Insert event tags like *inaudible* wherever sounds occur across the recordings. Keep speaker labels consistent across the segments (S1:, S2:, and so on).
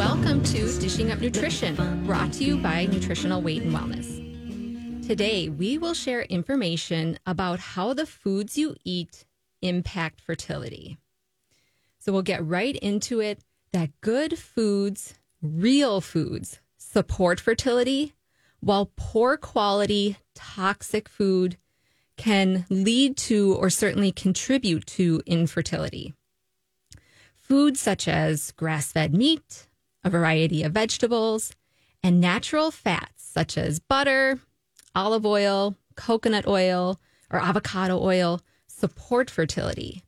S1: Welcome to Dishing Up Nutrition, brought to you by Nutritional Weight and Wellness. Today, we will share information about how the foods you eat impact fertility. So we'll get right into it that good foods, real foods, support fertility, while poor quality, toxic food can lead to or certainly contribute to infertility. Foods such as grass fed meat, a variety of vegetables, and natural fats such as butter, olive oil, coconut oil, or avocado oil support fertility.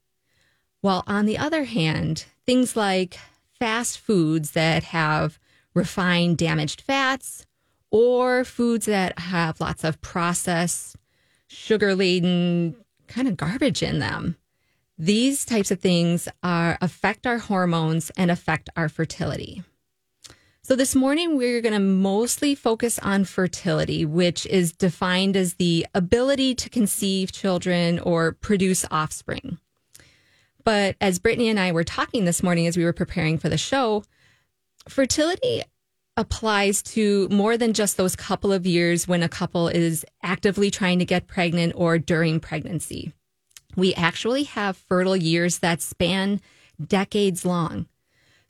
S1: While on the other hand, things like fast foods that have refined damaged fats or foods that have lots of processed, sugar laden kind of garbage in them. These types of things are affect our hormones and affect our fertility. So this morning we're going to mostly focus on fertility, which is defined as the ability to conceive children or produce offspring. But as Britni and I were talking this morning as we were preparing for the show, fertility applies to more than just those couple of years when a couple is actively trying to get pregnant or during pregnancy. We actually have fertile years that span decades long.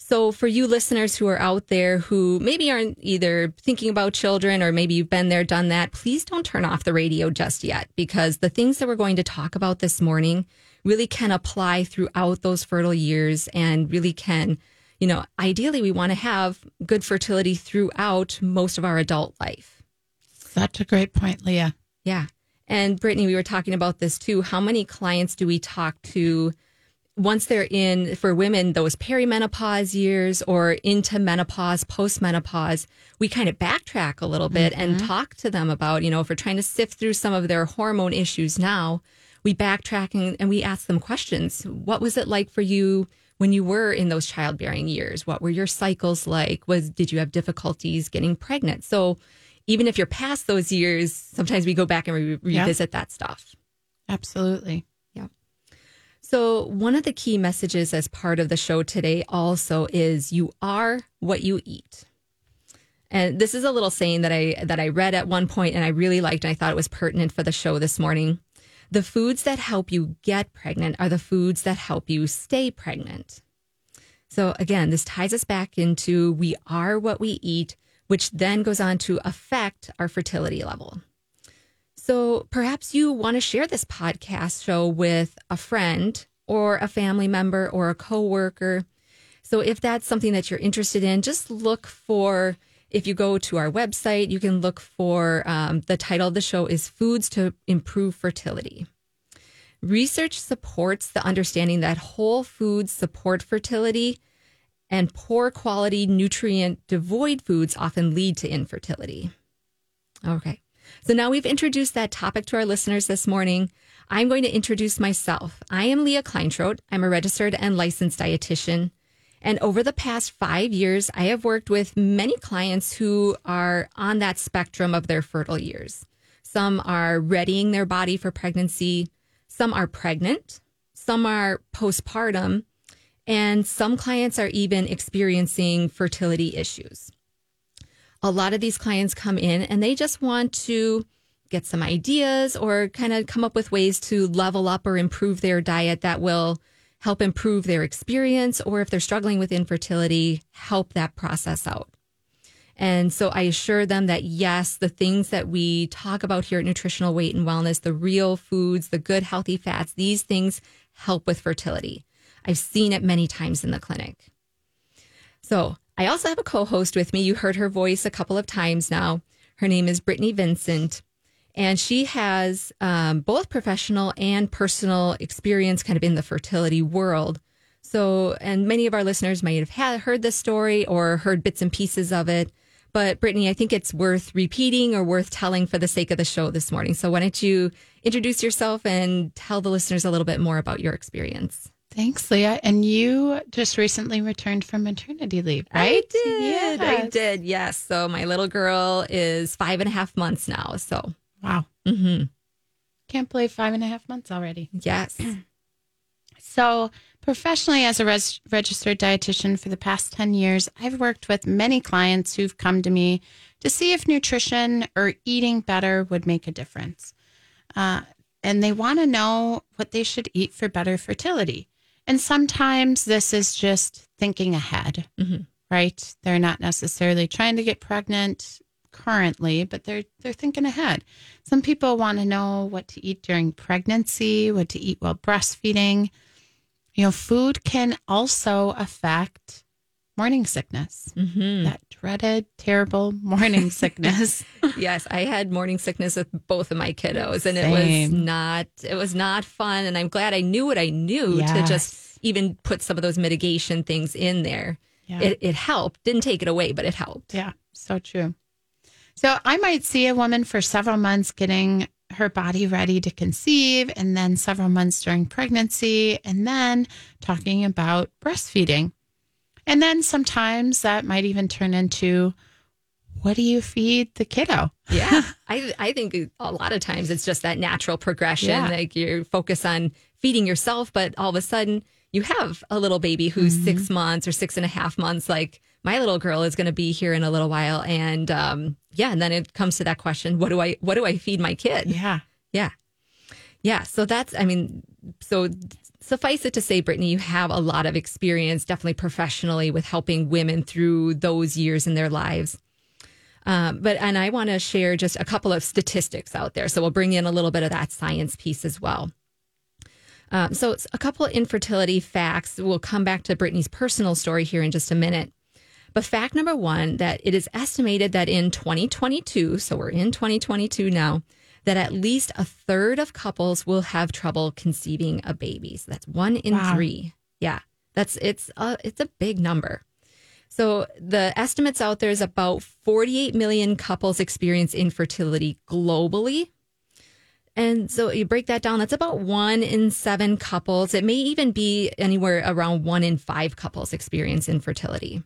S1: So, for you listeners who are out there who maybe aren't either thinking about children or maybe you've been there, done that, please don't turn off the radio just yet because the things that we're going to talk about this morning really can apply throughout those fertile years and really can, you know, ideally we want to have good fertility throughout most of our adult life.
S2: Such a great point, Leah.
S1: Yeah. And Britni, we were talking about this too. How many clients do we talk to once they're in, for women, those perimenopause years or into menopause, postmenopause? We kind of backtrack a little bit and mm-hmm. talk to them about, you know, if we're trying to sift through some of their hormone issues now, we backtrack and, and we ask them questions. What was it like for you? when you were in those childbearing years what were your cycles like was did you have difficulties getting pregnant so even if you're past those years sometimes we go back and re- revisit that stuff
S2: Absolutely.
S1: So one of the key messages as part of the show today also is you are what you eat and this is a little saying that i that i read at one point and i really liked and i thought it was pertinent for the show this morning the foods that help you get pregnant are the foods that help you stay pregnant. So, again, this ties us back into we are what we eat, which then goes on to affect our fertility level. So, perhaps you want to share this podcast show with a friend or a family member or a coworker. So, if that's something that you're interested in, just look for if you go to our website, you can look for um, the title of the show is Foods to Improve Fertility. Research supports the understanding that whole foods support fertility and poor quality, nutrient devoid foods often lead to infertility. Okay. So now we've introduced that topic to our listeners this morning. I'm going to introduce myself. I am Leah Kleinschrodt. I'm a registered and licensed dietitian. And over the past five years, I have worked with many clients who are on that spectrum of their fertile years. Some are readying their body for pregnancy, some are pregnant, some are postpartum, and some clients are even experiencing fertility issues. A lot of these clients come in and they just want to get some ideas or kind of come up with ways to level up or improve their diet that will help improve their experience, or if they're struggling with infertility, help that process out. And so I assure them that yes, the things that we talk about here at Nutritional Weight and Wellness, the real foods, the good healthy fats, these things help with fertility. I've seen it many times in the clinic. So I also have a co host with me. You heard her voice a couple of times now. Her name is Britni Vincent. And she has um, both professional and personal experience kind of in the fertility world. So, and many of our listeners might have had, heard this story or heard bits and pieces of it. But Britni, I think it's worth repeating or worth telling for the sake of the show this morning. So why don't you introduce yourself and tell the listeners a little bit more about your experience?
S2: Thanks, Leah. And you just recently returned from maternity leave, right?
S1: I did. I did. Yes. So my little girl is five and a half months now. So
S2: Wow.
S1: Mm-hmm.
S2: Can't believe five and a half months already.
S1: yes. *clears throat*
S2: So, Professionally, as a res- registered dietitian for the past 10 years, I've worked with many clients who've come to me to see if nutrition or eating better would make a difference. Uh, and they want to know what they should eat for better fertility. And sometimes this is just thinking ahead,
S1: Mhm.
S2: right? They're not necessarily trying to get pregnant currently, but they're they're thinking ahead. Some people want to know what to eat during pregnancy, what to eat while breastfeeding. You know, food can also affect morning sickness.
S1: Mhm.
S2: That dreaded, terrible morning *laughs* sickness.
S1: yes, I had morning sickness with both of my kiddos, and it was not it was not fun. And I'm glad I knew what I knew to just even put some of those mitigation things in there.
S2: Yeah.
S1: It it helped. Didn't take it away, but it helped.
S2: Yeah, so true. So I might see a woman for several months getting her body ready to conceive, and then several months during pregnancy, and then talking about breastfeeding. And then sometimes that might even turn into what do you feed the kiddo? *laughs*
S1: Yeah, I I think a lot of times it's just that natural progression.
S2: Yeah.
S1: Like you focus on feeding yourself, but all of a sudden you have a little baby who's
S2: Mm-hmm.
S1: six months or six and a half months. Like my little girl is going to be here in a little while, and um, yeah, and then it comes to that question: what do I what do I feed my kid?
S2: Yeah.
S1: Yeah. Yeah. So that's, I mean, so suffice it to say, Britni, you have a lot of experience, definitely professionally, with helping women through those years in their lives. Um, but, and I want to share just a couple of statistics out there. So we'll bring in a little bit of that science piece as well. Um, so it's a couple of infertility facts. We'll come back to Britni's personal story here in just a minute. But fact number one, that it is estimated that in 2022, so we're in 2022 now, that at least a third of couples will have trouble conceiving a baby. So that's one in
S2: Wow.
S1: three. Yeah, that's it's a it's a big number. So the estimates out there is about 48 million couples experience infertility globally. And so you break that down, that's about one in seven couples. It may even be anywhere around one in five couples experience infertility.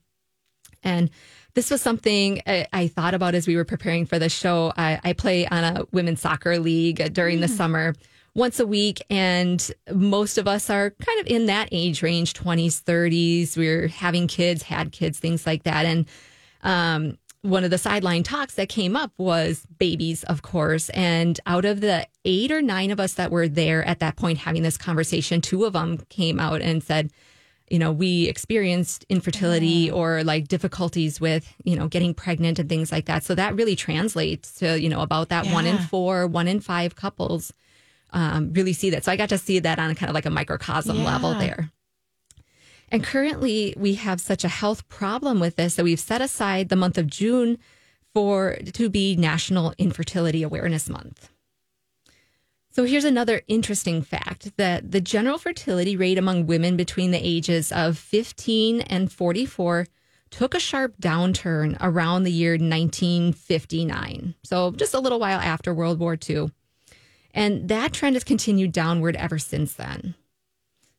S1: And this was something I, I thought about as we were preparing for the show. I, I play on a women's soccer league during the summer once a week, and most of us are kind of in that age range 20s, 30s. We're having kids, had kids, things like that. And um, one of the sideline talks that came up was babies, of course. And out of the eight or nine of us that were there at that point having this conversation, two of them came out and said, you know, we experienced infertility or like difficulties with, you know, getting pregnant and things like that. So that really translates to, you know, about that one in four, one in five couples um, really see that. So I got to see that on kind of like a microcosm level there. And currently, we have such a health problem with this that we've set aside the month of June for to be National Infertility Awareness Month. So here's another interesting fact that the general fertility rate among women between the ages of 15 and 44 took a sharp downturn around the year 1959. So just a little while after World War II. And that trend has continued downward ever since then.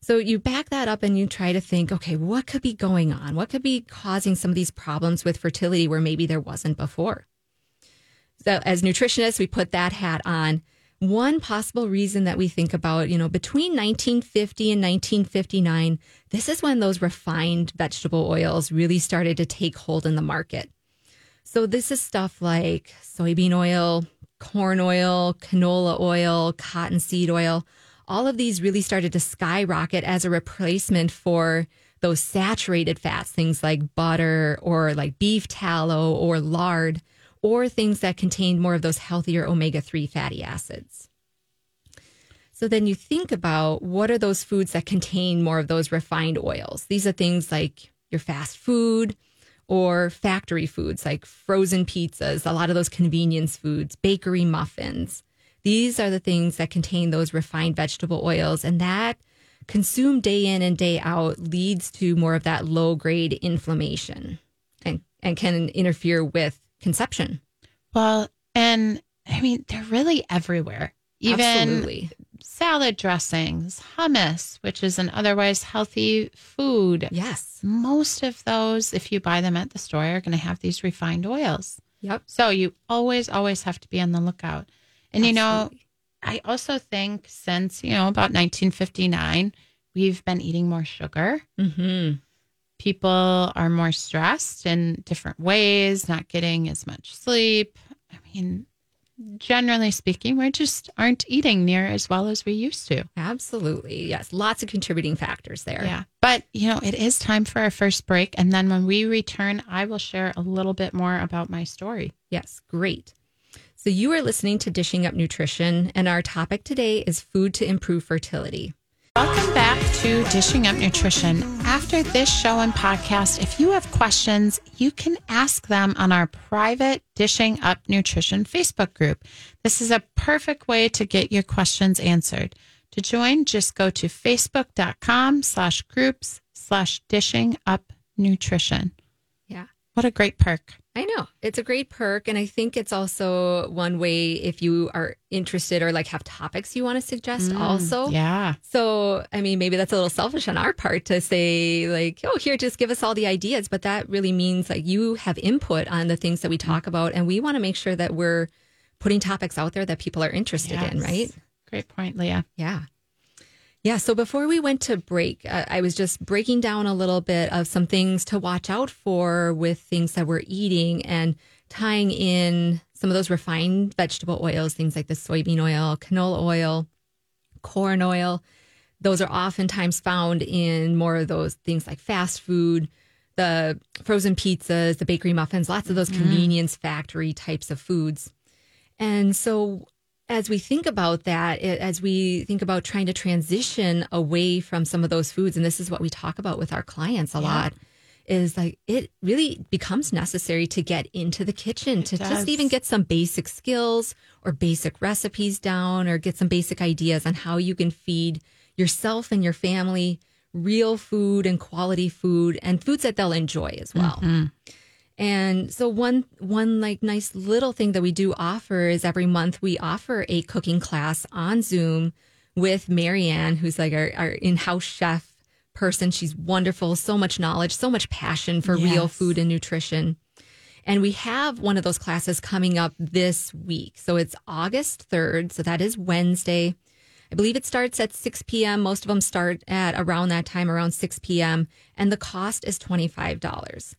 S1: So you back that up and you try to think, okay, what could be going on? What could be causing some of these problems with fertility where maybe there wasn't before? So as nutritionists, we put that hat on. One possible reason that we think about, you know, between 1950 and 1959, this is when those refined vegetable oils really started to take hold in the market. So this is stuff like soybean oil, corn oil, canola oil, cottonseed oil. All of these really started to skyrocket as a replacement for those saturated fats, things like butter or like beef tallow or lard, or things that contain more of those healthier omega 3 fatty acids. So then you think about what are those foods that contain more of those refined oils? These are things like your fast food or factory foods like frozen pizzas, a lot of those convenience foods, bakery muffins. These are the things that contain those refined vegetable oils, and that consumed day in and day out leads to more of that low grade inflammation and, and can interfere with conception.
S2: Well, and I mean, they're really everywhere. Even
S1: Absolutely.
S2: salad dressings, hummus, which is an otherwise healthy food.
S1: Yes.
S2: Most of those, if you buy them at the store, are going to have these refined oils.
S1: Yep.
S2: So you always, always have to be on the lookout. And you know, I also think since, you know, about 1959, we've been eating more sugar.
S1: hmm
S2: People are more stressed in different ways, not getting as much sleep. I mean, generally speaking, we just aren't eating near as well as we used to.
S1: Absolutely. Yes. Lots of contributing factors there.
S2: Yeah. But, you know, it is time for our first break. And then when we return, I will share a little bit more about my story.
S1: Yes. Great. So you are listening to Dishing Up Nutrition, and our topic today is food to improve fertility.
S2: Welcome back to Dishing Up Nutrition. After this show and podcast, if you have questions, you can ask them on our private Dishing Up Nutrition Facebook group. This is a perfect way to get your questions answered. To join, just go to facebook.com slash groups slash dishing up nutrition.
S1: Yeah.
S2: What a great perk.
S1: I know it's a great perk. And I think it's also one way if you are interested or like have topics you want to suggest mm, also.
S2: Yeah.
S1: So, I mean, maybe that's a little selfish on our part to say, like, oh, here, just give us all the ideas. But that really means like you have input on the things that we talk mm. about. And we want to make sure that we're putting topics out there that people are interested in, right?
S2: Great point, Leah.
S1: Yeah. Yeah. So before we went to break, uh, I was just breaking down a little bit of some things to watch out for with things that we're eating and tying in some of those refined vegetable oils, things like the soybean oil, canola oil, corn oil. Those are oftentimes found in more of those things like fast food, the frozen pizzas, the bakery muffins, lots of those convenience factory types of foods. And so as we think about that, as we think about trying to transition away from some of those foods, and this is what we talk about with our clients a lot, is like it really becomes necessary to get into the kitchen to just even get some basic skills or basic recipes down or get some basic ideas on how you can feed yourself and your family real food and quality food and foods that they'll enjoy as well. Mm-hmm. And so one one like nice little thing that we do offer is every month we offer a cooking class on Zoom with Marianne, who's like our, our in-house chef person. She's wonderful, so much knowledge, so much passion for real food and nutrition. And we have one of those classes coming up this week. So it's August 3rd. So that is Wednesday. I believe it starts at 6 p.m. Most of them start at around that time, around 6 p.m. And the cost is $25.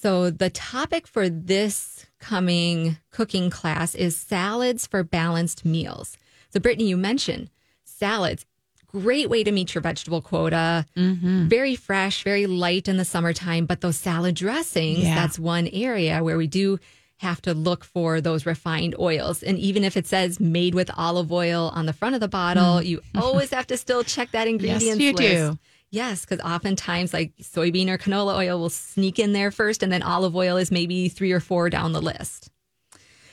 S1: So the topic for this coming cooking class is salads for balanced meals. So Britni, you mentioned salads. Great way to meet your vegetable quota. Mm-hmm. Very fresh, very light in the summertime. But those salad dressings,
S2: Yeah.
S1: that's one area where we do have to look for those refined oils. And even if it says made with olive oil on the front of the bottle, mm. you *laughs* always have to still check that ingredients yes,
S2: you
S1: list.
S2: do.
S1: Yes, because oftentimes like soybean or canola oil will sneak in there first, and then olive oil is maybe three or four down the list.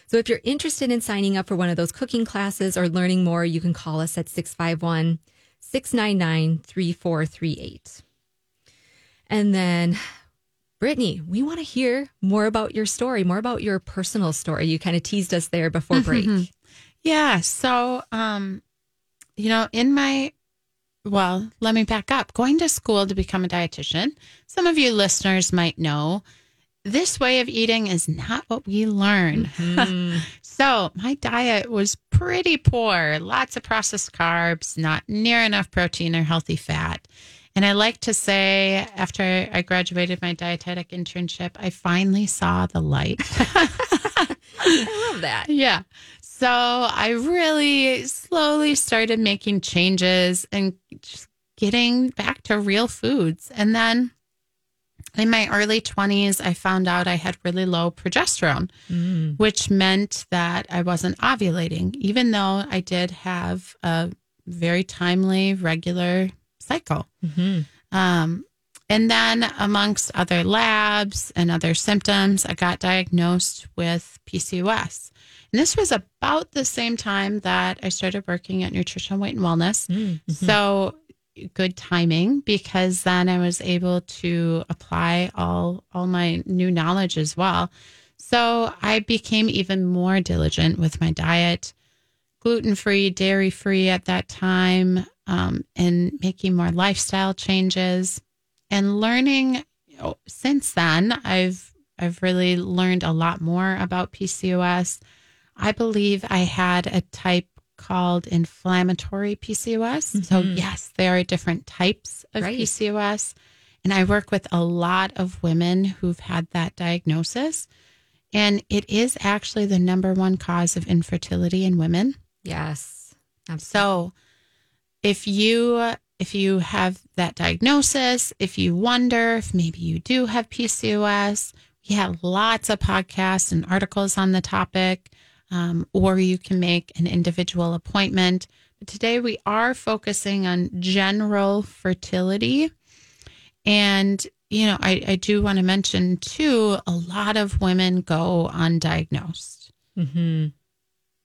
S1: So if you're interested in signing up for one of those cooking classes or learning more, you can call us at 651 699 3438. And then, Britni, we want to hear more about your story, more about your personal story. You kind of teased us there before break.
S2: Yeah. So, um, you know, in my, well, let me back up. Going to school to become a dietitian, some of you listeners might know this way of eating is not what we learn. Mm-hmm. *laughs* so, my diet was pretty poor lots of processed carbs, not near enough protein or healthy fat. And I like to say, after I graduated my dietetic internship, I finally saw the light. *laughs*
S1: I love that. *laughs*
S2: Yeah. So I really slowly started making changes and just getting back to real foods. And then in my early 20s, I found out I had really low progesterone, which meant that I wasn't ovulating, even though I did have a very timely, regular cycle. Um, and then, amongst other labs and other symptoms, I got diagnosed with PCOS. And this was about the same time that I started working at Nutrition Weight and Wellness. So, good timing because then I was able to apply all all my new knowledge as well. So, I became even more diligent with my diet, gluten free, dairy free at that time, um, and making more lifestyle changes and learning you know, since then i've i've really learned a lot more about pcos i believe i had a type called inflammatory PCOS. So, mm-hmm. yes, there are different types of
S1: Right.
S2: PCOS. And I work with a lot of women who've had that diagnosis. And it is actually the number one cause of infertility in women.
S1: Yes. Absolutely.
S2: So if you if you have that diagnosis, if you wonder if maybe you do have PCOS, we have lots of podcasts and articles on the topic, um, or you can make an individual appointment. But today we are focusing on general fertility. And, you know, I, I do want to mention too, a lot of women go undiagnosed
S1: hmm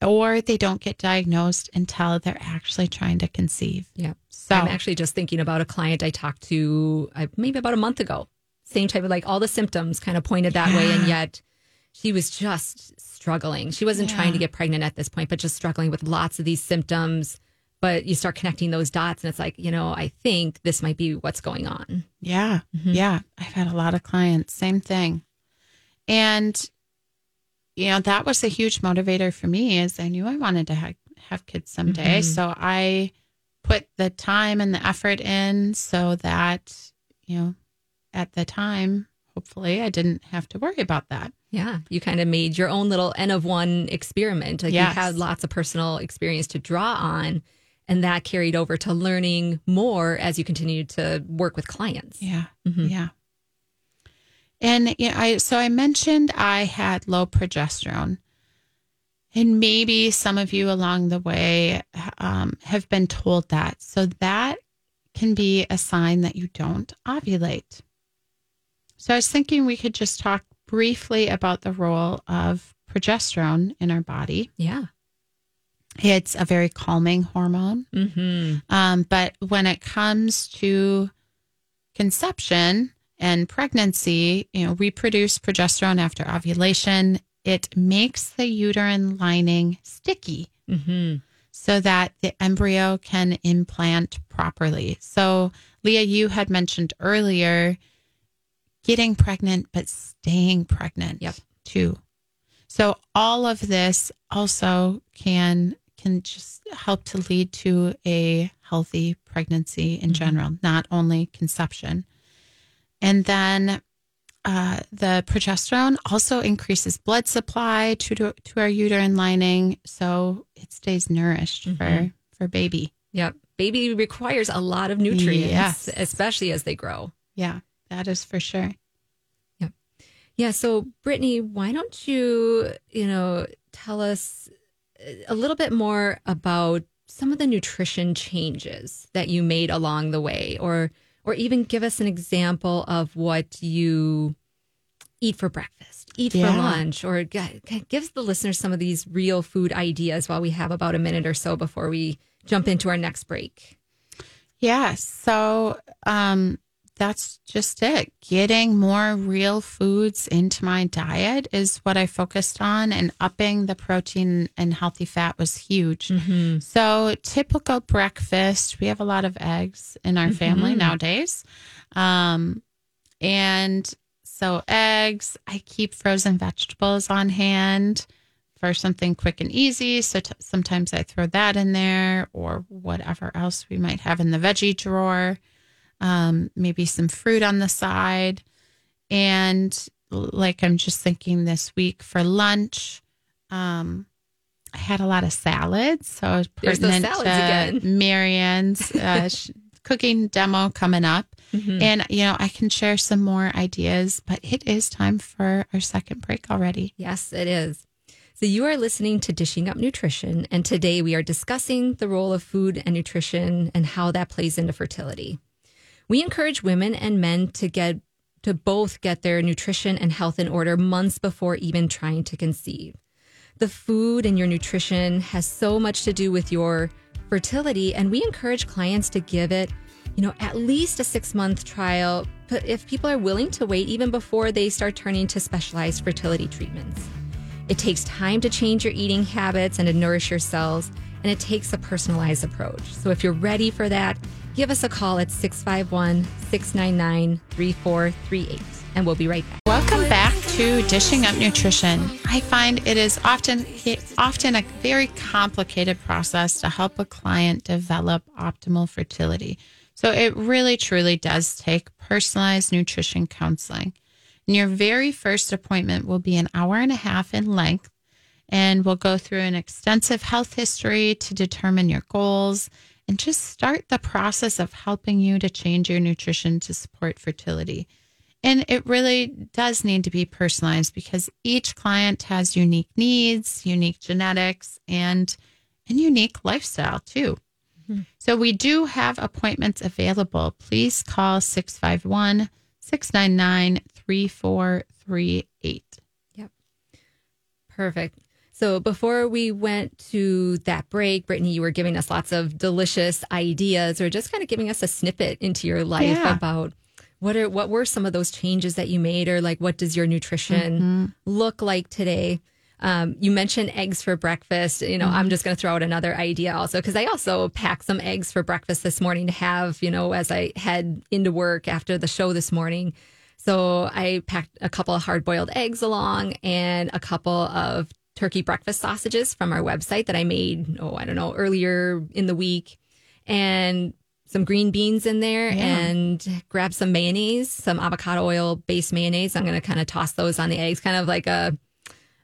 S2: or they don't get diagnosed until they're actually trying to conceive.
S1: Yeah.
S2: So
S1: I'm actually just thinking about a client I talked to uh, maybe about a month ago. Same type of like all the symptoms kind of pointed that way. And yet she was just struggling. She wasn't
S2: Yeah.
S1: trying to get pregnant at this point, but just struggling with lots of these symptoms. But you start connecting those dots and it's like, you know, I think this might be what's going on.
S2: yeah, mm-hmm. yeah, I've had a lot of clients, same thing. And you know, that was a huge motivator for me is I knew I wanted to ha- have kids someday. Mm-hmm. So I put the time and the effort in so that, you know, at the time, hopefully I didn't have to worry about that.
S1: Yeah. You kind of made your own little N of one experiment. Like
S2: Yes.
S1: you had lots of personal experience to draw on. And that carried over to learning more as you continued to work with clients.
S2: Yeah. Yeah. And know, I so I mentioned I had low progesterone. And maybe some of you along the way um, have been told that. So that can be a sign that you don't ovulate. So I was thinking we could just talk briefly about the role of progesterone in our body.
S1: Yeah.
S2: It's a very calming hormone.
S1: hmm
S2: Um, but when it comes to conception and pregnancy, you know, we produce progesterone after ovulation. It makes the uterine lining sticky
S1: hmm
S2: so that the embryo can implant properly. So, Leah, you had mentioned earlier getting pregnant, but staying pregnant
S1: Yep.
S2: too. So, all of this also can can just help to lead to a healthy pregnancy in general, not only conception. And then uh, the progesterone also increases blood supply to, to to our uterine lining, so it stays nourished for for baby.
S1: Yep. Baby requires a lot of nutrients,
S2: Yes.
S1: especially as they grow.
S2: Yeah, that is for sure.
S1: Yeah. Yeah. So, Britni, why don't you, you know, tell us a little bit more about some of the nutrition changes that you made along the way, or or even give us an example of what you eat for breakfast, eat
S2: Yeah.
S1: for lunch, or g- g- gives the listeners some of these real food ideas while we have about a minute or so before we jump into our next break.
S2: Yeah, so um, that's just it. Getting more real foods into my diet is what I focused on, and upping the protein and healthy fat was huge. So, typical breakfast, we have a lot of eggs in our family nowadays. Um, and so, eggs, I keep frozen vegetables on hand for something quick and easy. So t- sometimes I throw that in there or whatever else we might have in the veggie drawer. Um, maybe some fruit on the side. And like I'm just thinking this week for lunch, um, I had a lot of salads. So I was
S1: There's
S2: pertinent
S1: salads
S2: to
S1: again. *laughs*
S2: Marianne's uh, cooking demo coming up.
S1: Mm-hmm.
S2: And, you know, I can share some more ideas, but it is time for our second break already.
S1: Yes, it is. So, you are listening to Dishing Up Nutrition, and today we are discussing the role of food and nutrition and how that plays into fertility. We encourage women and men to get to both get their nutrition and health in order months before even trying to conceive. The food and your nutrition has so much to do with your fertility, and we encourage clients to give it, you know, at least a six month trial. But if people are willing to wait even before they start turning to specialized fertility treatments. It takes time to change your eating habits and to nourish your cells, and it takes a personalized approach. So if you're ready for that, give us a call at 651 699 3438, and we'll be right back.
S2: Welcome back to dishing up nutrition. I find it is often often a very complicated process to help a client develop optimal fertility. So it really truly does take personalized nutrition counseling. And your very first appointment will be an hour and a half in length and we'll go through an extensive health history to determine your goals and just start the process of helping you to change your nutrition to support fertility. And it really does need to be personalized because each client has unique needs, unique genetics, and and unique lifestyle too. Mm-hmm. So we do have appointments available. Please call 651 699 3438.
S1: Yep. Perfect. So before we went to that break, Britni, you were giving us lots of delicious ideas or just kind of giving us a snippet into your life yeah. about what are what were some of those changes that you made or like what does your nutrition mm-hmm. look like today um, you mentioned eggs for breakfast you know mm-hmm. i'm just going to throw out another idea also because i also packed some eggs for breakfast this morning to have you know as i head into work after the show this morning so i packed a couple of hard boiled eggs along and a couple of turkey breakfast sausages from our website that i made oh i don't know earlier in the week and some green beans in there yeah. and grab some mayonnaise, some avocado oil based mayonnaise. I'm going to kind of toss those on the eggs, kind of like a,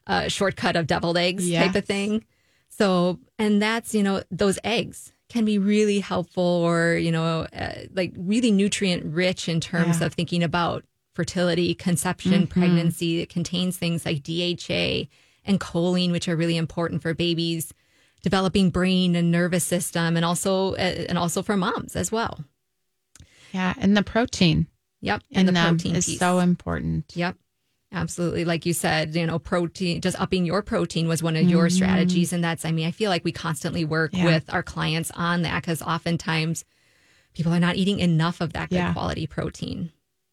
S1: a shortcut of deviled eggs yes. type of thing. So, and that's, you know, those eggs can be really helpful or, you know, uh, like really nutrient rich in terms yeah. of thinking about fertility, conception, mm-hmm. pregnancy. It contains things like DHA and choline, which are really important for babies developing brain and nervous system and also uh, and also for moms as well.
S2: Yeah, and the protein.
S1: Yep,
S2: and, and the protein is piece. so important.
S1: Yep. Absolutely. Like you said, you know, protein, just upping your protein was one of your mm-hmm. strategies. And that's, I mean, I feel like we constantly work yeah. with our clients on that because oftentimes people are not eating enough of that good yeah. quality protein.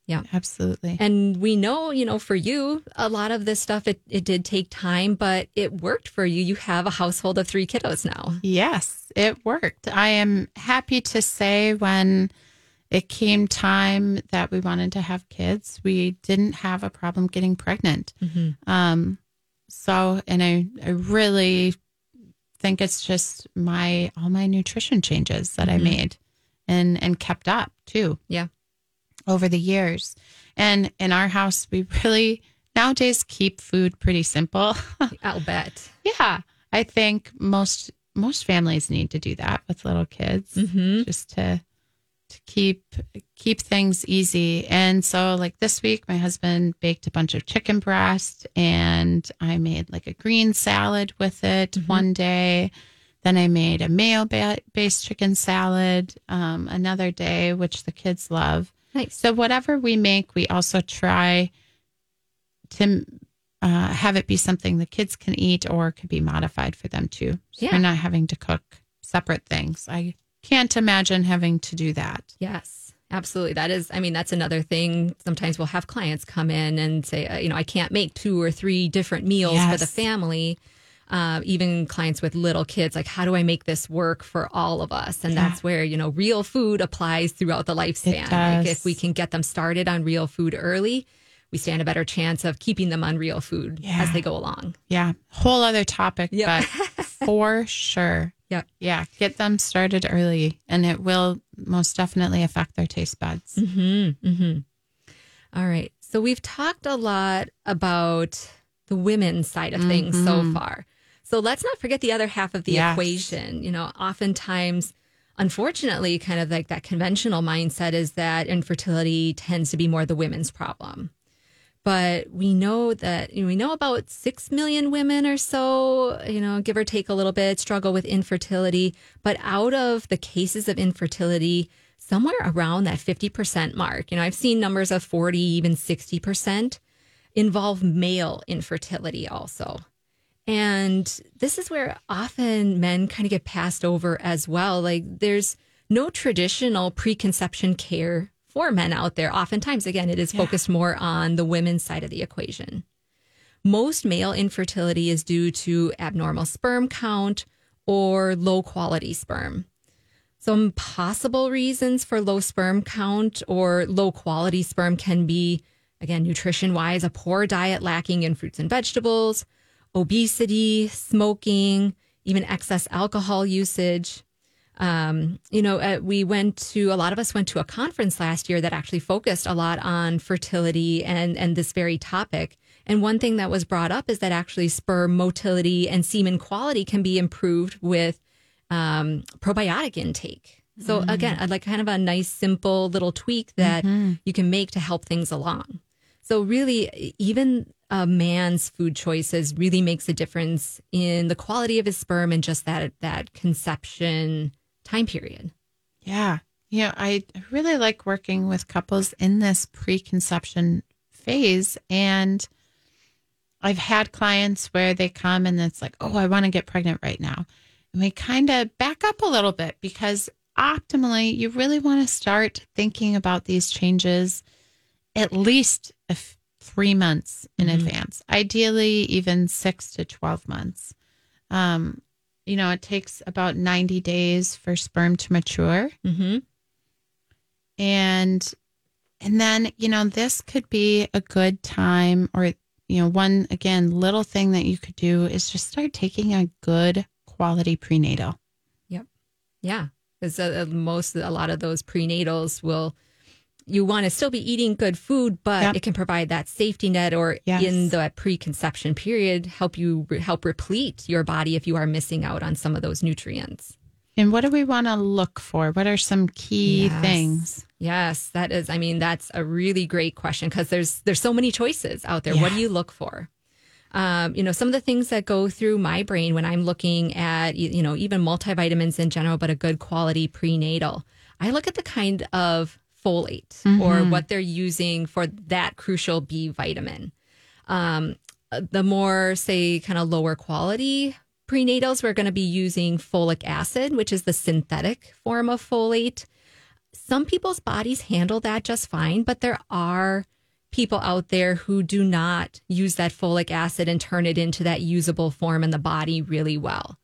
S2: Yeah, absolutely.
S1: And we know, you know, for you, a lot of this stuff, it, it did take time, but it worked for you. You have a household of three kiddos now.
S2: Yes, it worked. I am happy to say when it came time that we wanted to have kids, we didn't have a problem getting pregnant. Mm-hmm. Um, so, and I, I really think it's just my, all my nutrition changes that mm-hmm. I made and, and kept up too.
S1: Yeah
S2: over the years. And in our house, we really nowadays keep food pretty simple. *laughs*
S1: I'll bet.
S2: yeah. I think most most families need to do that with little kids mm-hmm. just to to keep keep things easy. And so like this week my husband baked a bunch of chicken breast and I made like a green salad with it mm-hmm. one day. Then I made a mayo based chicken salad um, another day, which the kids love.
S1: Nice.
S2: So whatever we make, we also try to uh, have it be something the kids can eat or could be modified for them too. So yeah. we're not having to cook separate things. I can't imagine having to do that.
S1: Yes. Absolutely. That is, I mean, that's another thing. Sometimes we'll have clients come in and say, uh, you know, I can't make two or three different meals yes. for the family uh, even clients with little kids, like how do I make this work for all of us? And yeah. that's where you know real food applies throughout the lifespan. Like if we can get them started on real food early, we stand a better chance of keeping them on real food yeah. as they go along.
S2: Yeah, whole other topic, yep. but *laughs* for sure.
S1: Yeah,
S2: yeah, get them started early, and it will most definitely affect their taste buds.
S1: Mm-hmm, mm-hmm. All right, so we've talked a lot about the women's side of things mm-hmm. so far. So let's not forget the other half of the yes. equation. You know, oftentimes, unfortunately, kind of like that conventional mindset is that infertility tends to be more the women's problem. But we know that you know, we know about 6 million women or so, you know, give or take a little bit, struggle with infertility. But out of the cases of infertility, somewhere around that 50% mark, you know, I've seen numbers of 40, even 60% involve male infertility also. And this is where often men kind of get passed over as well. Like there's no traditional preconception care for men out there. Oftentimes, again, it is yeah. focused more on the women's side of the equation. Most male infertility is due to abnormal sperm count or low quality sperm. Some possible reasons for low sperm count or low quality sperm can be again, nutrition wise, a poor diet lacking in fruits and vegetables, obesity, smoking, even excess alcohol usage. Um, you know, uh, we went to a lot of us went to a conference last year that actually focused a lot on fertility and and this very topic. And one thing that was brought up is that actually sperm motility and semen quality can be improved with um, probiotic intake. So mm. again, like kind of a nice, simple little tweak that mm-hmm. you can make to help things along. So really, even a man's food choices really makes a difference in the quality of his sperm and just that that conception time period.
S2: Yeah. Yeah, I really like working with couples in this preconception phase and I've had clients where they come and it's like, "Oh, I want to get pregnant right now." And we kind of back up a little bit because optimally, you really want to start thinking about these changes at least three months in mm-hmm. advance, ideally, even six to 12 months. Um, you know, it takes about 90 days for sperm to mature.
S1: Mm-hmm.
S2: And and then, you know, this could be a good time or you know, one again little thing that you could do is just start taking a good quality prenatal.
S1: Yep. Yeah because uh, most a lot of those prenatals will you want to still be eating good food, but yep. it can provide that safety net or yes. in the preconception period help you help replete your body if you are missing out on some of those nutrients.
S2: And what do we want to look for? What are some key yes. things?
S1: Yes, that is I mean that's a really great question because there's there's so many choices out there. Yeah. What do you look for? um, you know, some of the things that go through my brain when I'm looking at, you know, even multivitamins in general, but a good quality prenatal. I look at the kind of folate mm-hmm. or what they're using for that crucial B vitamin. Um, the more, say, kind of lower quality prenatals, we're going to be using folic acid, which is the synthetic form of folate. Some people's bodies handle that just fine, but there are people out there who do not use that folic acid and turn it into that usable form in the body really well.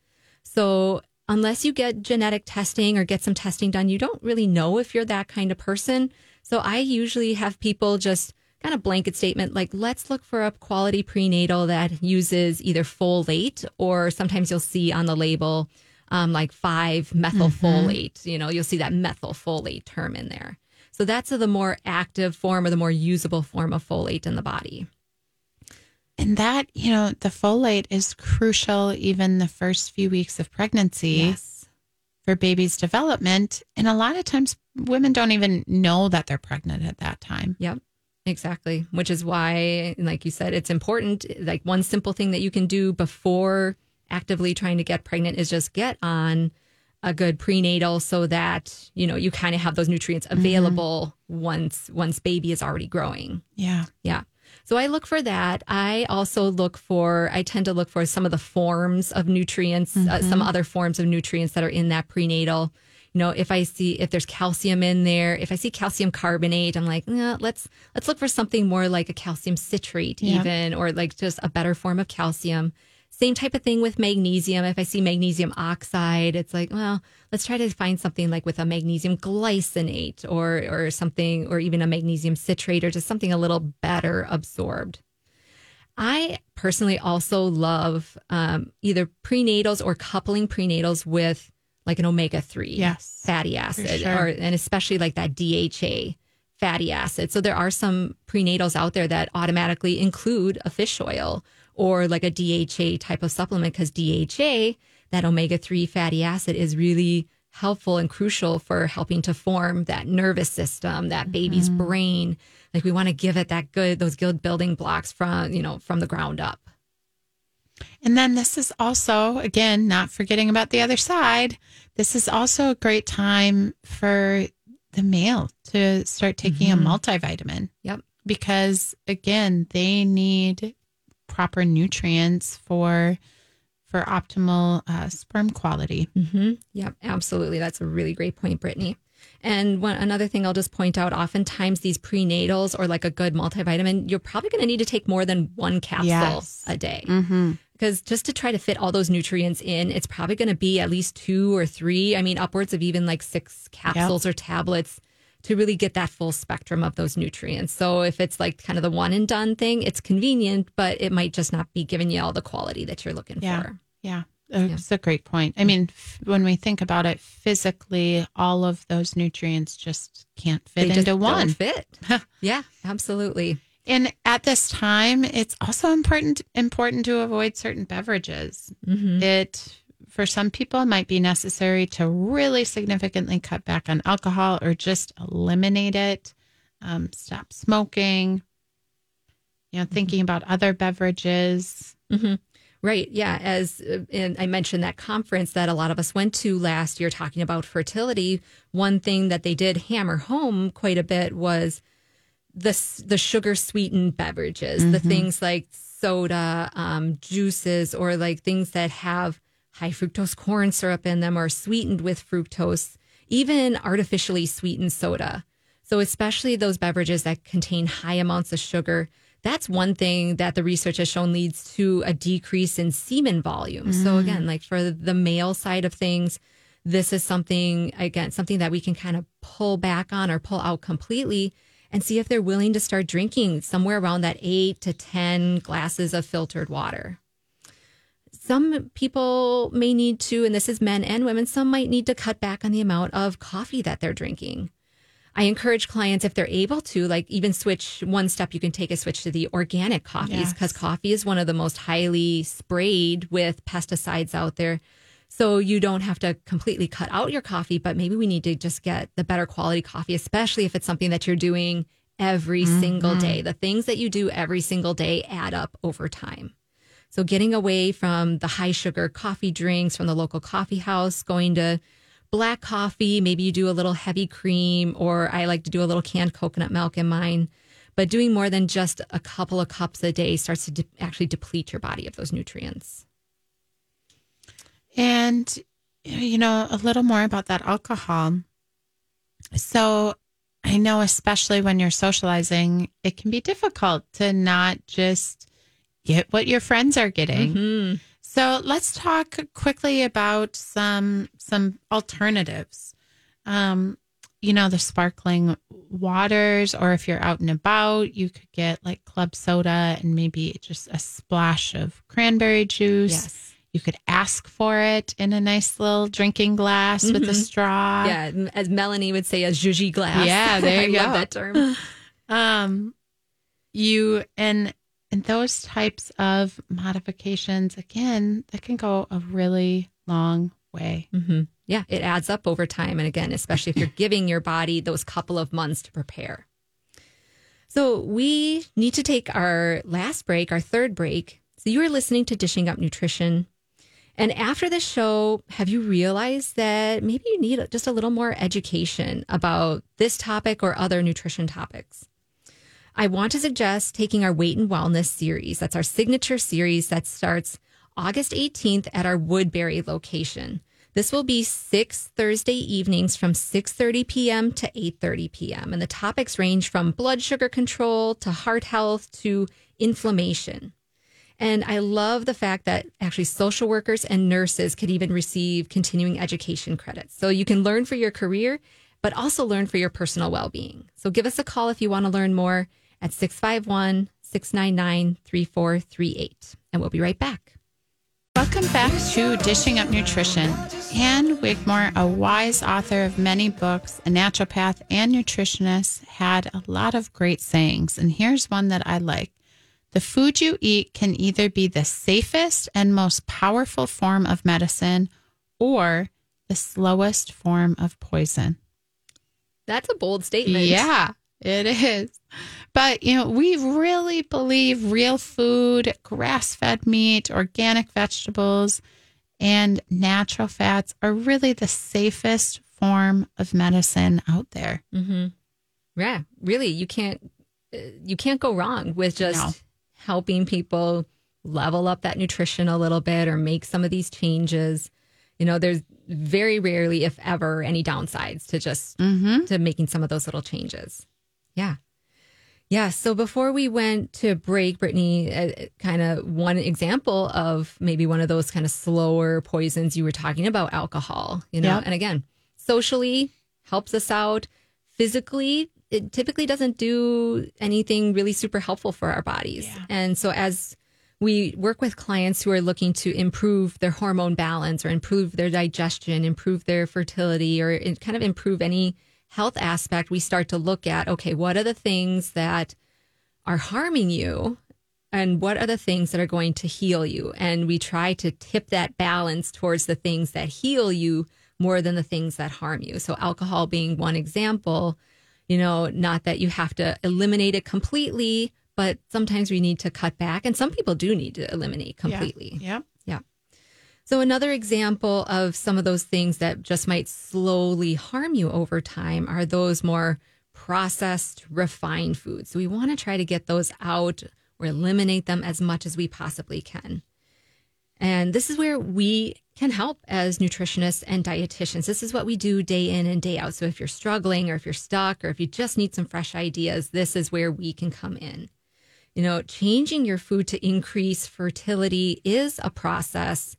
S1: So, unless you get genetic testing or get some testing done, you don't really know if you're that kind of person. So, I usually have people just kind of blanket statement like, let's look for a quality prenatal that uses either folate or sometimes you'll see on the label um, like 5 methylfolate. Mm-hmm. You know, you'll see that methylfolate term in there. So that's the more active form or the more usable form of folate in the body.
S2: And that, you know, the folate is crucial even the first few weeks of pregnancy yes. for baby's development. And a lot of times women don't even know that they're pregnant at that time.
S1: Yep. Exactly. Which is why, like you said, it's important. Like one simple thing that you can do before actively trying to get pregnant is just get on a good prenatal so that you know you kind of have those nutrients mm-hmm. available mm-hmm. once once baby is already growing
S2: yeah
S1: yeah so i look for that i also look for i tend to look for some of the forms of nutrients mm-hmm. uh, some mm-hmm. other forms of nutrients that are in that prenatal you know if i see if there's calcium in there if i see calcium carbonate i'm like eh, let's let's look for something more like a calcium citrate yeah. even or like just a better form of calcium same type of thing with magnesium. If I see magnesium oxide, it's like, well, let's try to find something like with a magnesium glycinate or or something, or even a magnesium citrate, or just something a little better absorbed. I personally also love um, either prenatals or coupling prenatals with like an omega three
S2: yes,
S1: fatty acid,
S2: sure.
S1: or and especially like that DHA fatty acid. So there are some prenatals out there that automatically include a fish oil or like a DHA type of supplement because DHA, that omega 3 fatty acid, is really helpful and crucial for helping to form that nervous system, that baby's mm-hmm. brain. Like we want to give it that good, those good building blocks from, you know, from the ground up.
S2: And then this is also, again, not forgetting about the other side. This is also a great time for the male to start taking mm-hmm. a multivitamin.
S1: Yep.
S2: Because again, they need proper nutrients for for optimal uh, sperm quality.
S1: Mm-hmm. Yep, absolutely. That's a really great point, Britni. And one another thing I'll just point out: oftentimes these prenatals or like a good multivitamin, you're probably going to need to take more than one capsule yes. a day.
S2: Mm-hmm
S1: because just to try to fit all those nutrients in, it's probably going to be at least two or three. I mean, upwards of even like six capsules yep. or tablets to really get that full spectrum of those nutrients. So if it's like kind of the one and done thing, it's convenient, but it might just not be giving you all the quality that you're looking
S2: Yeah.
S1: for.
S2: Yeah. Yeah. It's a great point. I mean, f- when we think about it physically, all of those nutrients just can't fit
S1: They
S2: into
S1: don't
S2: one.
S1: fit. *laughs* yeah, absolutely.
S2: And at this time, it's also important important to avoid certain beverages.
S1: Mm-hmm.
S2: It for some people it might be necessary to really significantly cut back on alcohol or just eliminate it. Um, stop smoking. You know, thinking about other beverages.
S1: Right. Yeah. As uh, and I mentioned that conference that a lot of us went to last year talking about fertility, one thing that they did hammer home quite a bit was the the sugar sweetened beverages, the things like soda, um, juices, or like things that have high fructose corn syrup in them or sweetened with fructose, even artificially sweetened soda. So, especially those beverages that contain high amounts of sugar, that's one thing that the research has shown leads to a decrease in semen volume. So, mm. again, like for the male side of things, this is something, again, something that we can kind of pull back on or pull out completely and see if they're willing to start drinking somewhere around that eight to 10 glasses of filtered water some people may need to, and this is men and women, some might need to cut back on the amount of coffee that they're drinking. I encourage clients, if they're able to, like even switch one step you can take a switch to the organic coffees
S2: Yes.
S1: because coffee is one of the most highly sprayed with pesticides out there. So you don't have to completely cut out your coffee, but maybe we need to just get the better quality coffee, especially if it's something that you're doing every single mm-hmm. day. The things that you do every single day add up over time. So getting away from the high sugar coffee drinks from the local coffee house, going to black coffee, maybe you do a little heavy cream, or I like to do a little canned coconut milk in mine. But doing more than just a couple of cups a day starts to de- actually deplete your body of those nutrients.
S2: And, you know, a little more about that alcohol. So I know, especially when you're socializing, it can be difficult to not just get what your friends are getting. So let's talk quickly about some some alternatives. Um, you know, the sparkling waters, or if you're out and about, you could get like club soda and maybe just a splash of cranberry juice.
S1: Yes.
S2: You could ask for it in a nice little drinking glass with a straw.
S1: Yeah, as Melanie would say, a zhuzhi glass.
S2: Yeah, there *laughs* you
S1: I love
S2: go.
S1: that term. *laughs*
S2: Um, you and and those types of modifications again that can go a really long way.
S1: hmm Yeah, it adds up over time. And again, especially if you're giving your body those couple of months to prepare. So we need to take our last break, our third break. So you are listening to Dishing Up Nutrition. And after the show, have you realized that maybe you need just a little more education about this topic or other nutrition topics? I want to suggest taking our Weight and Wellness series. That's our signature series that starts August 18th at our Woodbury location. This will be six Thursday evenings from 6:30 p.m. to 8:30 p.m. and the topics range from blood sugar control to heart health to inflammation. And I love the fact that actually social workers and nurses could even receive continuing education credits. So you can learn for your career, but also learn for your personal well being. So give us a call if you want to learn more at 651 699 3438. And we'll be right back.
S2: Welcome back to Dishing Up Nutrition. Ann Wigmore, a wise author of many books, a naturopath and nutritionist, had a lot of great sayings. And here's one that I like The food you eat can either be the safest and most powerful form of medicine or the slowest form of poison.
S1: That's a bold statement.
S2: Yeah, it is. But, you know, we really believe real food, grass fed meat, organic vegetables, and natural fats are really the safest form of medicine out there.
S1: Mm-hmm. Yeah, really, you can't uh, you can't go wrong with just
S2: No.
S1: helping people level up that nutrition a little bit or make some of these changes. You know, there's very rarely, if ever, any downsides to just
S2: Mm-hmm.
S1: to making some of those little changes. Yeah. Yeah. So before we went to break, Britni, uh, kind of one example of maybe one of those kind of slower poisons you were talking about alcohol, you know,
S2: Yep.
S1: and again, socially helps us out, physically, it typically doesn't do anything really super helpful for our bodies.
S2: Yeah.
S1: And so as we work with clients who are looking to improve their hormone balance or improve their digestion, improve their fertility, or kind of improve any health aspect, we start to look at okay, what are the things that are harming you and what are the things that are going to heal you? And we try to tip that balance towards the things that heal you more than the things that harm you. So, alcohol being one example, you know, not that you have to eliminate it completely, but sometimes we need to cut back. And some people do need to eliminate completely.
S2: Yep.
S1: Yeah. So, another example of some of those things that just might slowly harm you over time are those more processed, refined foods. So, we want to try to get those out or eliminate them as much as we possibly can. And this is where we can help as nutritionists and dietitians. This is what we do day in and day out. So, if you're struggling or if you're stuck or if you just need some fresh ideas, this is where we can come in. You know, changing your food to increase fertility is a process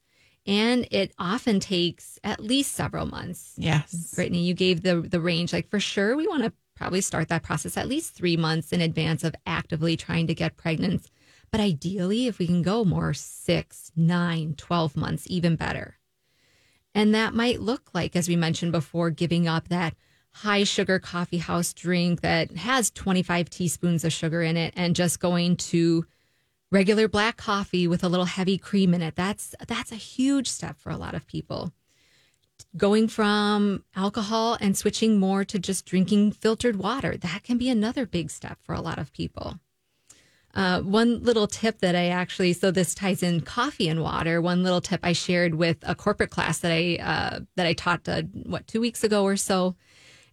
S1: and it often takes at least several months.
S2: Yes.
S1: Britni, you gave the the range. Like for sure, we want to probably start that process at least three months in advance of actively trying to get pregnant. But ideally, if we can go more six, nine, 12 months, even better. And that might look like, as we mentioned before, giving up that high sugar coffee house drink that has 25 teaspoons of sugar in it and just going to regular black coffee with a little heavy cream in it. That's that's a huge step for a lot of people. Going from alcohol and switching more to just drinking filtered water, that can be another big step for a lot of people. Uh, one little tip that I actually, so this ties in coffee and water. One little tip I shared with a corporate class that I uh, that I taught uh, what two weeks ago or so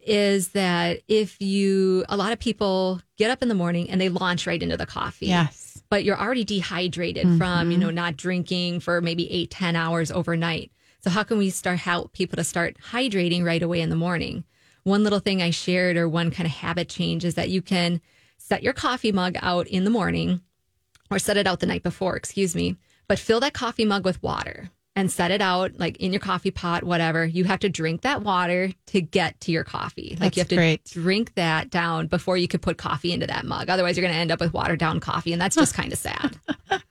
S1: is that if you a lot of people get up in the morning and they launch right into the coffee
S2: Yes.
S1: But you're already dehydrated from you know mm-hmm. not drinking for maybe eight ten hours overnight. So how can we start help people to start hydrating right away in the morning? One little thing i shared or one kind of habit change is that you can set your coffee mug out in the morning or set it out the night before excuse me but fill that coffee mug with water and set it out like in your coffee pot whatever you have to drink that water to get to your coffee like you have to
S2: great.
S1: drink that down before you could put coffee into that mug otherwise you're going to end up with watered down coffee and that's just kind of sad *laughs*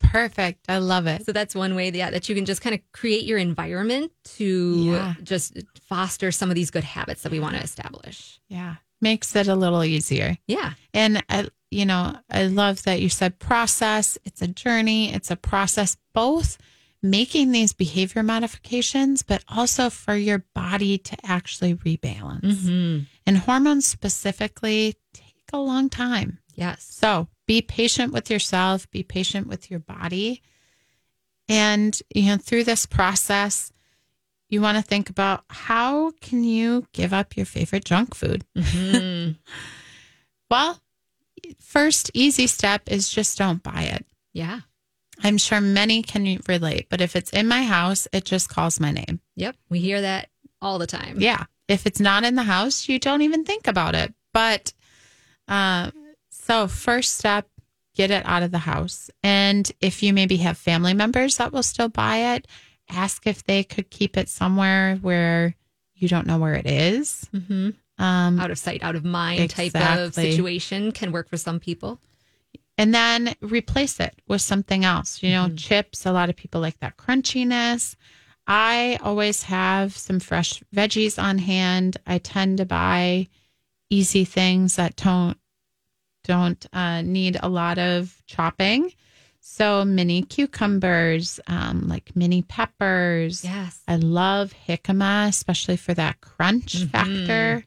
S2: Perfect. I love it.
S1: so that's one way that, that you can just kind of create your environment to
S2: Yeah.
S1: just foster some of these good habits that we want to establish
S2: Yeah. Makes it a little easier.
S1: yeah
S2: And I, you know, I love that you said process. It's a journey. It's a process, both making these behavior modifications, but also for your body to actually rebalance.
S1: mm-hmm.
S2: And hormones specifically take a long time.
S1: yes
S2: So be patient with yourself, be patient with your body. And, you know, through this process, you want to think about how can you give up your favorite junk food?
S1: Mhm. *laughs*
S2: Well, first easy step is just don't buy it.
S1: yeah
S2: I'm sure many can relate, but if it's in my house, it just calls my name.
S1: yep we hear that all the time
S2: Yeah. If it's not in the house, you don't even think about it. But uh, so, first step, get it out of the house. And if you maybe have family members that will still buy it, ask if they could keep it somewhere where you don't know where it is.
S1: hmm
S2: Um,
S1: out of sight out of mind type of situation can work for some people
S2: and then replace it with something else. You know, chips, a lot of people like that crunchiness. I always have some fresh veggies on hand. I tend to buy easy things that don't don't uh, need a lot of chopping. So mini cucumbers, um, like mini peppers.
S1: yes
S2: I love jicama, especially for that crunch
S1: Mhm.
S2: factor.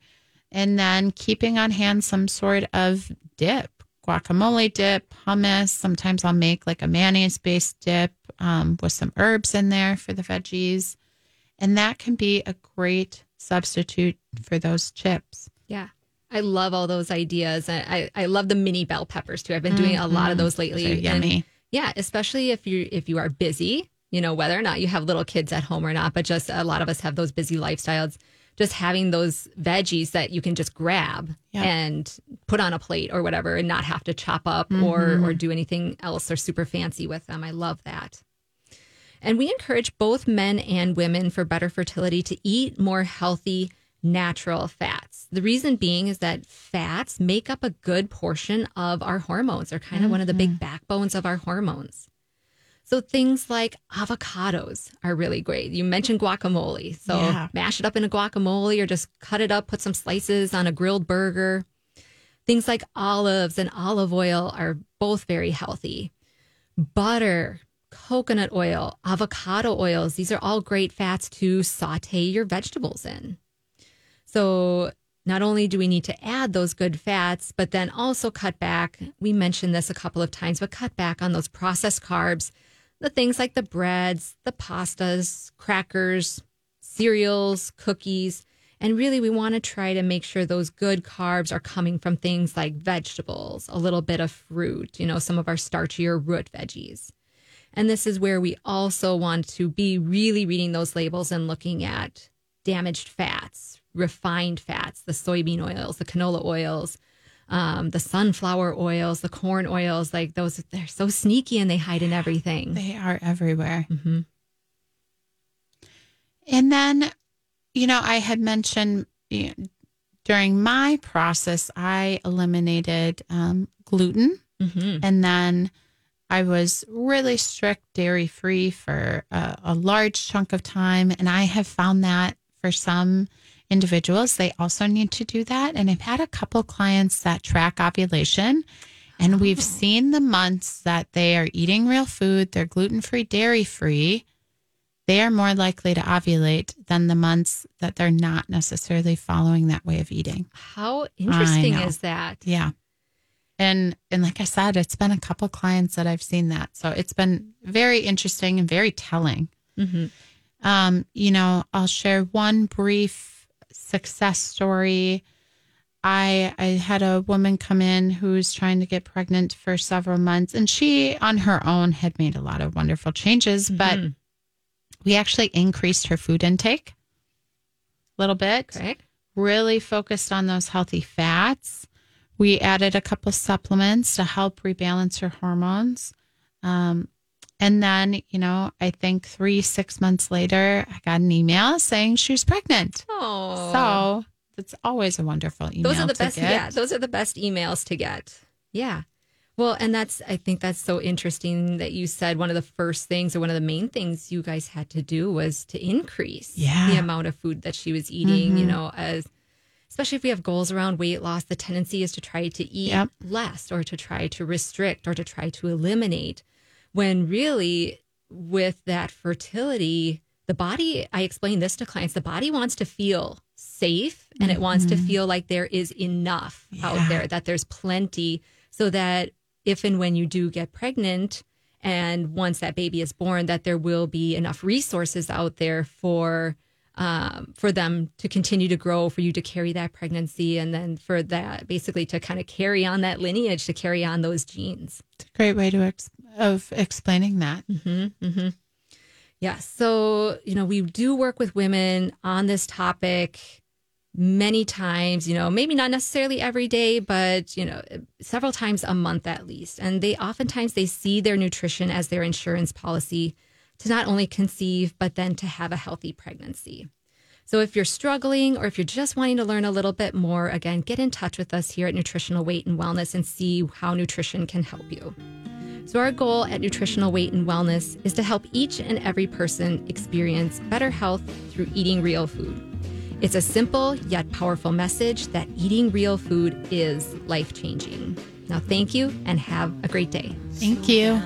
S2: And then keeping on hand some sort of dip, guacamole dip, hummus. Sometimes I'll make like a mayonnaise based dip um, with some herbs in there for the veggies. And that can be a great substitute for those chips.
S1: Yeah. I love all those ideas. And I, I love the mini bell peppers too. I've been doing a lot of those lately.
S2: Those are
S1: And yeah, especially if you if you are busy, you know, whether or not you have little kids at home or not, but just a lot of us have those busy lifestyles. Just having those veggies that you can just grab
S2: Yeah.
S1: and put on a plate or whatever and not have to chop up or mm-hmm. or do anything else or super fancy with them. I love that. And we encourage both men and women for better fertility to eat more healthy, natural fats. The reason being is that fats make up a good portion of our hormones. They're kind of one of the big mm-hmm. backbones of our hormones. So things like avocados are really great. You mentioned guacamole. So
S2: Yeah.
S1: mash it up in a guacamole or just cut it up, put some slices on a grilled burger. Things like olives and olive oil are both very healthy. Butter, coconut oil, avocado oils, these are all great fats to saute your vegetables in. So, not only do we need to add those good fats, but then also cut back. We mentioned this a couple of times, but cut back on those processed carbs, the things like the breads, the pastas, crackers, cereals, cookies. And really, we want to try to make sure those good carbs are coming from things like vegetables, a little bit of fruit, you know, some of our starchier root veggies. And this is where we also want to be really reading those labels and looking at damaged fats, refined fats, the soybean oils, the canola oils, um, the sunflower oils, the corn oils. Like those, they're so sneaky and they hide in everything.
S2: They are everywhere.
S1: hmm
S2: And then, you know, I had mentioned you know, during my process, I eliminated um, gluten.
S1: hmm
S2: And then I was really strict dairy free for a, a large chunk of time. And I have found that for some individuals, they also need to do that. And I've had a couple clients that track ovulation. And we've seen the months that they are eating real food, they're gluten free, dairy free, they are more likely to ovulate than the months that they're not necessarily following that way of eating.
S1: How interesting is that?
S2: Yeah. And and like I said, it's been a couple clients that I've seen that. So it's been very interesting and very telling.
S1: hmm
S2: Um, you know, I'll share one brief success story. I I had a woman come in who's trying to get pregnant for several months and she on her own had made a lot of wonderful changes, but
S1: Mhm.
S2: we actually increased her food intake a little bit
S1: Okay.
S2: really focused on those healthy fats. We added a couple supplements to help rebalance her hormones. Um, and then, you know, I think three, six months later, I got an email saying she was pregnant.
S1: Oh,
S2: So it's always a wonderful email.
S1: those are the
S2: to
S1: best.
S2: get.
S1: Yeah, those are the best emails to get. Yeah. Well, and that's I think that's so interesting that you said one of the first things or one of the main things you guys had to do was to increase
S2: Yeah.
S1: the amount of food that she was eating. You
S2: Mhm.
S1: know, as especially if we have goals around weight loss, the tendency is to try to eat
S2: Yep.
S1: less or to try to restrict or to try to eliminate. When really, with that fertility, the body, I explain this to clients, the body wants to feel safe and it wants to mm-hmm. feel like there is enough
S2: Yeah.
S1: out there, that there's plenty, so that if and when you do get pregnant, and once that baby is born, that there will be enough resources out there for um, for them to continue to grow, for you to carry that pregnancy, and then for that basically to kind of carry on that lineage, to carry on those genes.
S2: It's a great way to ex- of explaining that.
S1: Mm-hmm, mm-hmm. Yeah. So, you know, we do work with women on this topic many times, you know, maybe not necessarily every day, but, you know, several times a month at least. And they oftentimes they see their nutrition as their insurance policy to not only conceive, but then to have a healthy pregnancy. So if you're struggling or if you're just wanting to learn a little bit more, again, get in touch with us here at Nutritional Weight and Wellness and see how nutrition can help you. So, our goal at Nutritional Weight and Wellness is to help each and every person experience better health through eating real food. It's a simple yet powerful message that eating real food is life changing. Now, thank you and have a great day.
S2: Thank you.